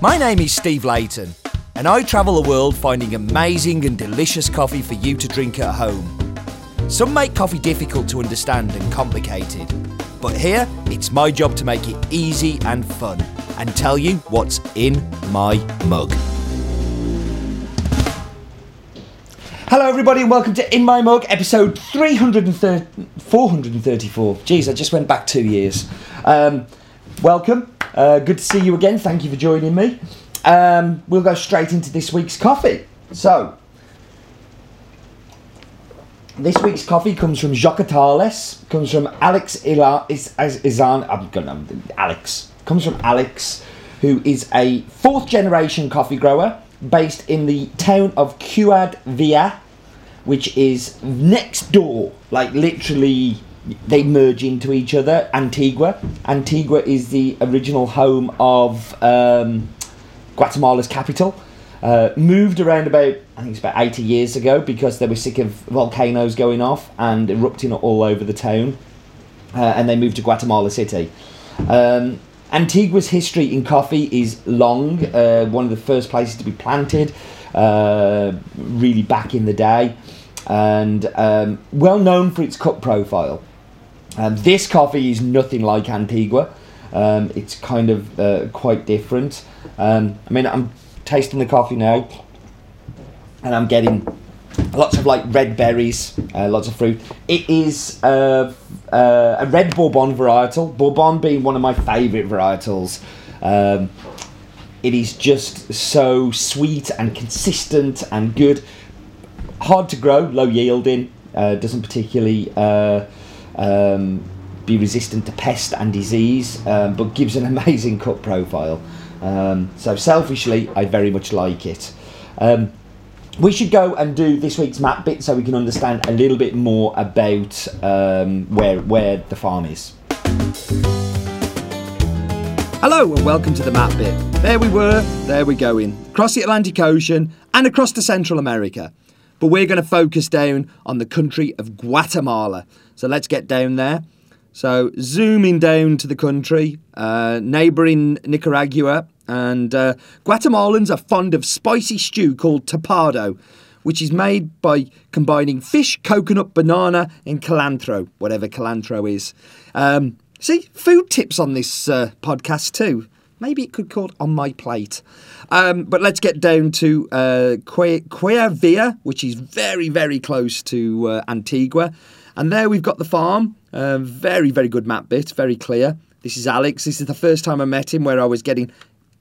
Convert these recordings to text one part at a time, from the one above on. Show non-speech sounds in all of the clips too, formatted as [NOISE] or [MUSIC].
My name is Steve Leighton, and I travel the world finding amazing and delicious coffee for you to drink at home. Some make coffee difficult to understand and complicated, but here it's my job to make it easy and fun and tell you what's in my mug. Hello, everybody, and welcome to In My Mug, episode 330, 434. Jeez, I just went back two years. Um, welcome. Uh, good to see you again. Thank you for joining me. Um, we'll go straight into this week's coffee. So, this week's coffee comes from Jocatales, comes from Alex Ila, is, is, I'm gonna, Alex, comes from Alex, who is a fourth generation coffee grower based in the town of Ciudad Vieja, which is next door, like literally they merge into each other. Antigua. Antigua is the original home of um, Guatemala's capital. Uh, moved around about, I think it's about 80 years ago because they were sick of volcanoes going off and erupting all over the town. Uh, and they moved to Guatemala City. Um, Antigua's history in coffee is long, uh, one of the first places to be planted, uh, really back in the day, and um, well known for its cup profile. Um, this coffee is nothing like Antigua. Um, it's kind of uh, quite different. Um, I mean, I'm tasting the coffee now, and I'm getting lots of like red berries, uh, lots of fruit. It is uh, uh, a red Bourbon varietal. Bourbon being one of my favourite varietals. Um, it is just so sweet and consistent and good. Hard to grow, low yielding. Uh, doesn't particularly uh, um, be resistant to pest and disease, um, but gives an [LAUGHS] amazing cut profile. Um, so selfishly, I very much like it. Um, we should go and do this week's map bit so we can understand a little bit more about um, where where the farm is. Hello and welcome to the map bit. There we were, there we're going. Across the Atlantic Ocean and across to Central America. But we're going to focus down on the country of Guatemala. So let's get down there. So zooming down to the country, uh, neighbouring Nicaragua, and uh, Guatemalans are fond of spicy stew called tapado, which is made by combining fish, coconut, banana, and cilantro, whatever cilantro is. Um, see, food tips on this uh, podcast too. Maybe it could call on my plate. Um, but let's get down to uh, Cuellar, which is very, very close to uh, Antigua. And there we've got the farm. Uh, very, very good map bit, very clear. This is Alex. This is the first time I met him where I was getting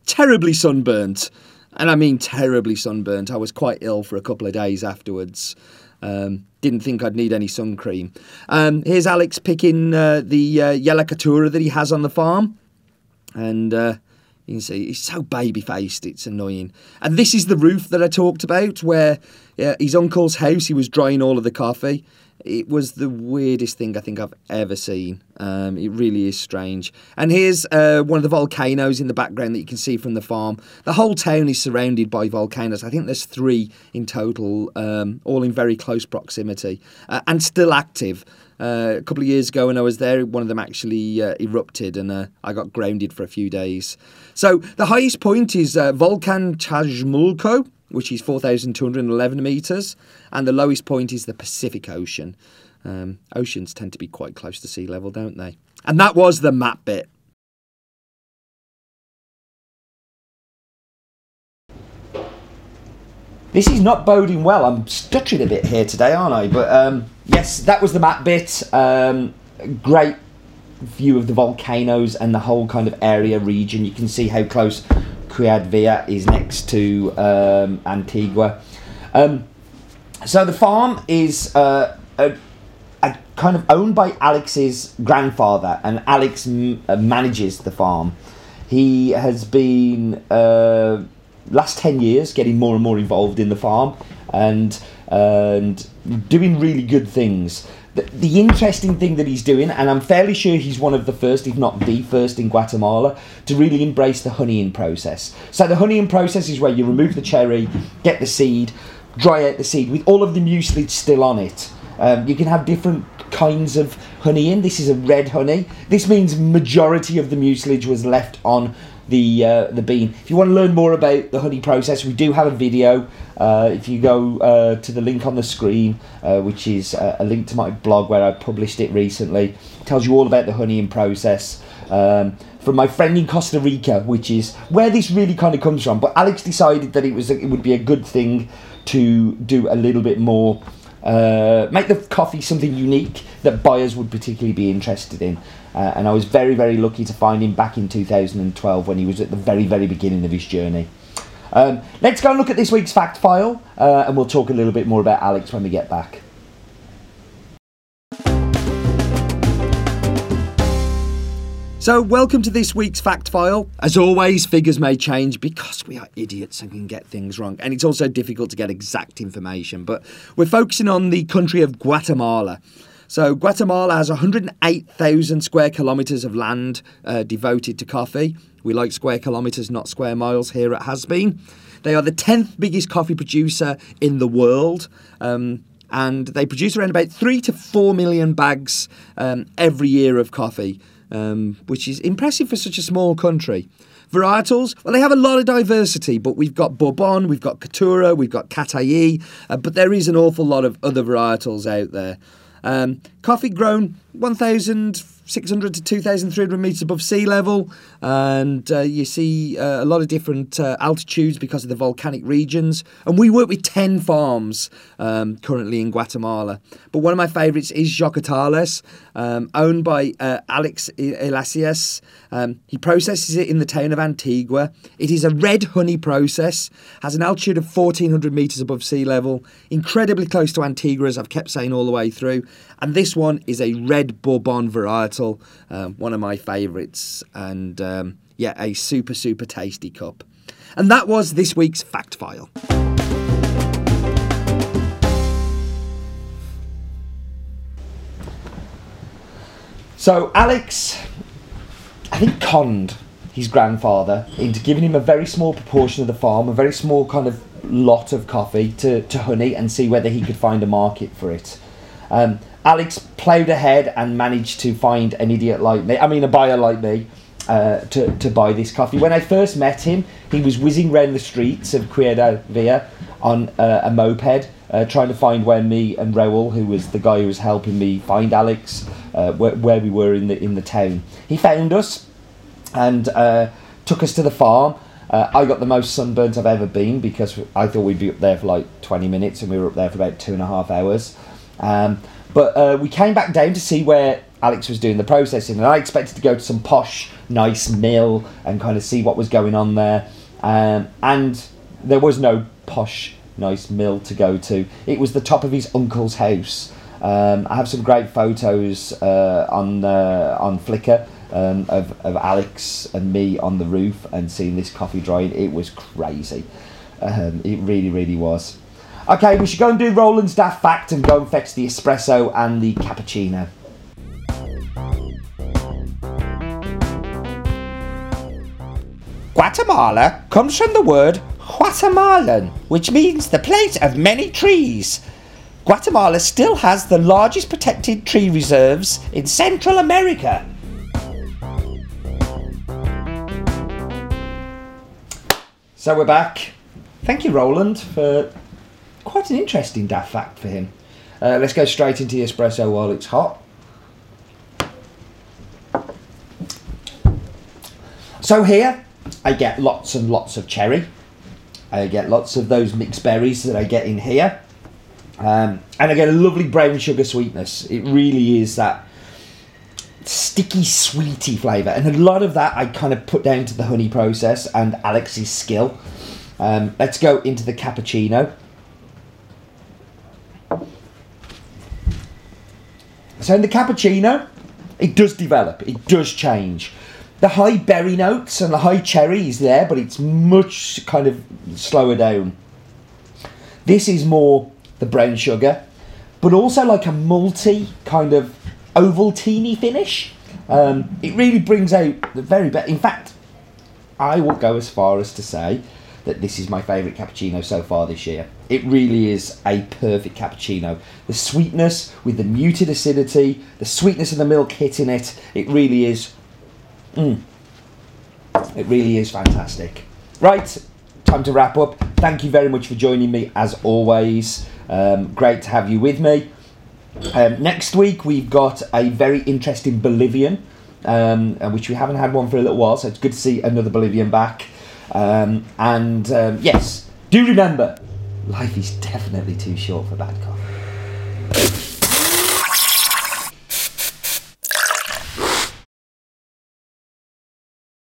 terribly sunburnt. And I mean terribly sunburnt. I was quite ill for a couple of days afterwards. Um, didn't think I'd need any sun cream. Um, here's Alex picking uh, the uh, yellow that he has on the farm. And uh, you can see he's so baby faced, it's annoying. And this is the roof that I talked about, where his uncle's house, he was drying all of the coffee. It was the weirdest thing I think I've ever seen. Um, it really is strange. And here's uh, one of the volcanoes in the background that you can see from the farm. The whole town is surrounded by volcanoes. I think there's three in total, um, all in very close proximity uh, and still active. Uh, a couple of years ago when I was there, one of them actually uh, erupted and uh, I got grounded for a few days. So the highest point is uh, Volcan Tajumulco, which is 4,211 metres, and the lowest point is the Pacific Ocean. Um, oceans tend to be quite close to sea level, don't they? And that was the map bit. This is not boding well. I'm stuttering a bit here today, aren't I? But um, yes, that was the map bit. Um, great view of the volcanoes and the whole kind of area region. You can see how close Ciudad is next to um, Antigua. Um, so the farm is uh, a, a kind of owned by Alex's grandfather, and Alex m- uh, manages the farm. He has been uh, last 10 years getting more and more involved in the farm and and doing really good things. The, the interesting thing that he's doing and i'm fairly sure he's one of the first if not the first in guatemala to really embrace the honeying process. So the honeying process is where you remove the cherry get the seed dry out the seed with all of the mucilage still on it. Um, you can have different kinds of honey in this is a red honey this means majority of the mucilage was left on the uh, the bean. If you want to learn more about the honey process, we do have a video. Uh, if you go uh, to the link on the screen, uh, which is uh, a link to my blog where I published it recently, it tells you all about the honeying process. Um, from my friend in Costa Rica, which is where this really kind of comes from. But Alex decided that it was it would be a good thing to do a little bit more uh, make the coffee something unique that buyers would particularly be interested in. Uh, and I was very, very lucky to find him back in 2012 when he was at the very, very beginning of his journey. Um, let's go and look at this week's fact file, uh, and we'll talk a little bit more about Alex when we get back. So, welcome to this week's fact file. As always, figures may change because we are idiots and can get things wrong. And it's also difficult to get exact information. But we're focusing on the country of Guatemala. So, Guatemala has 108,000 square kilometres of land uh, devoted to coffee. We like square kilometres, not square miles here at Has Bean. They are the 10th biggest coffee producer in the world. Um, and they produce around about three to four million bags um, every year of coffee um, which is impressive for such a small country. Varietals, well, they have a lot of diversity, but we've got Bourbon, we've got Caturra, we've got Catuai, uh, but there is an awful lot of other varietals out there. Um, coffee grown 1,600 to 2,300 metres above sea level, and uh, you see uh, a lot of different uh, altitudes because of the volcanic regions. And we work with 10 farms um, currently in Guatemala. But one of my favourites is Jocatales, um, owned by uh, Alex Ilacias. Um, he processes it in the town of Antigua. It is a red honey process, has an altitude of 1,400 metres above sea level, incredibly close to Antigua, as I've kept saying all the way through. And this one is a red Bourbon um, one of my favourites, and um, yeah, a super, super tasty cup. And that was this week's Fact File. So, Alex, I think, conned his grandfather into giving him a very small proportion of the farm, a very small kind of lot of coffee to, to honey and see whether he could find a market for it. Um, Alex ploughed ahead and managed to find an idiot like me, I mean, a buyer like me, uh, to, to buy this coffee. When I first met him, he was whizzing around the streets of Ciudad Vieja on uh, a moped, uh, trying to find where me and Raul, who was the guy who was helping me find Alex, uh, where, where, we were in the in the town. He found us and uh, took us to the farm. Uh, I got the most sunburnt I've ever been because I thought we'd be up there for like 20 minutes and we were up there for about two and a half hours. Um, but uh, we came back down to see where Alex was doing the processing, and I expected to go to some posh, nice mill and kind of see what was going on there. Um, and there was no posh, nice mill to go to. It was the top of his uncle's house. Um, I have some great photos uh, on uh, on Flickr um, of, of Alex and me on the roof and seeing this coffee drying. It was crazy. Um, it really, really was. Okay, we should go and do Roland's Daft Fact and go and fetch the espresso and the cappuccino. Guatemala comes from the word Guatemalan, which means the place of many trees. Guatemala still has the largest protected tree reserves in Central America. So we're back. Thank you, Roland, for quite an interesting daft fact for him. Uh, let's go straight into the espresso while it's hot. So here, I get lots and lots of cherry. I get lots of those mixed berries that I get in here. Um, and I get a lovely brown sugar sweetness. It really is that sticky, sweety flavour. And a lot of that I kind of put down to the honey process and Alex's skill. Um, let's go into the cappuccino. So in the cappuccino, it does develop, it does change. The high berry notes and the high cherry is there, but it's much kind of slower down. This is more the brown sugar, but also like a multi kind of ovaltine finish. Um, it really brings out the very best. In fact, I will go as far as to say that this is my favourite cappuccino so far this year. It really is a perfect cappuccino. The sweetness with the muted acidity, the sweetness of the milk hitting it, it really is. Mm. It really is fantastic. Right, time to wrap up. Thank you very much for joining me as always. Um, great to have you with me. Um, next week we've got a very interesting Bolivian, um, uh, which we haven't had one for a little while, so it's good to see another Bolivian back. Um, and um, yes, do remember, life is definitely too short for bad coffee.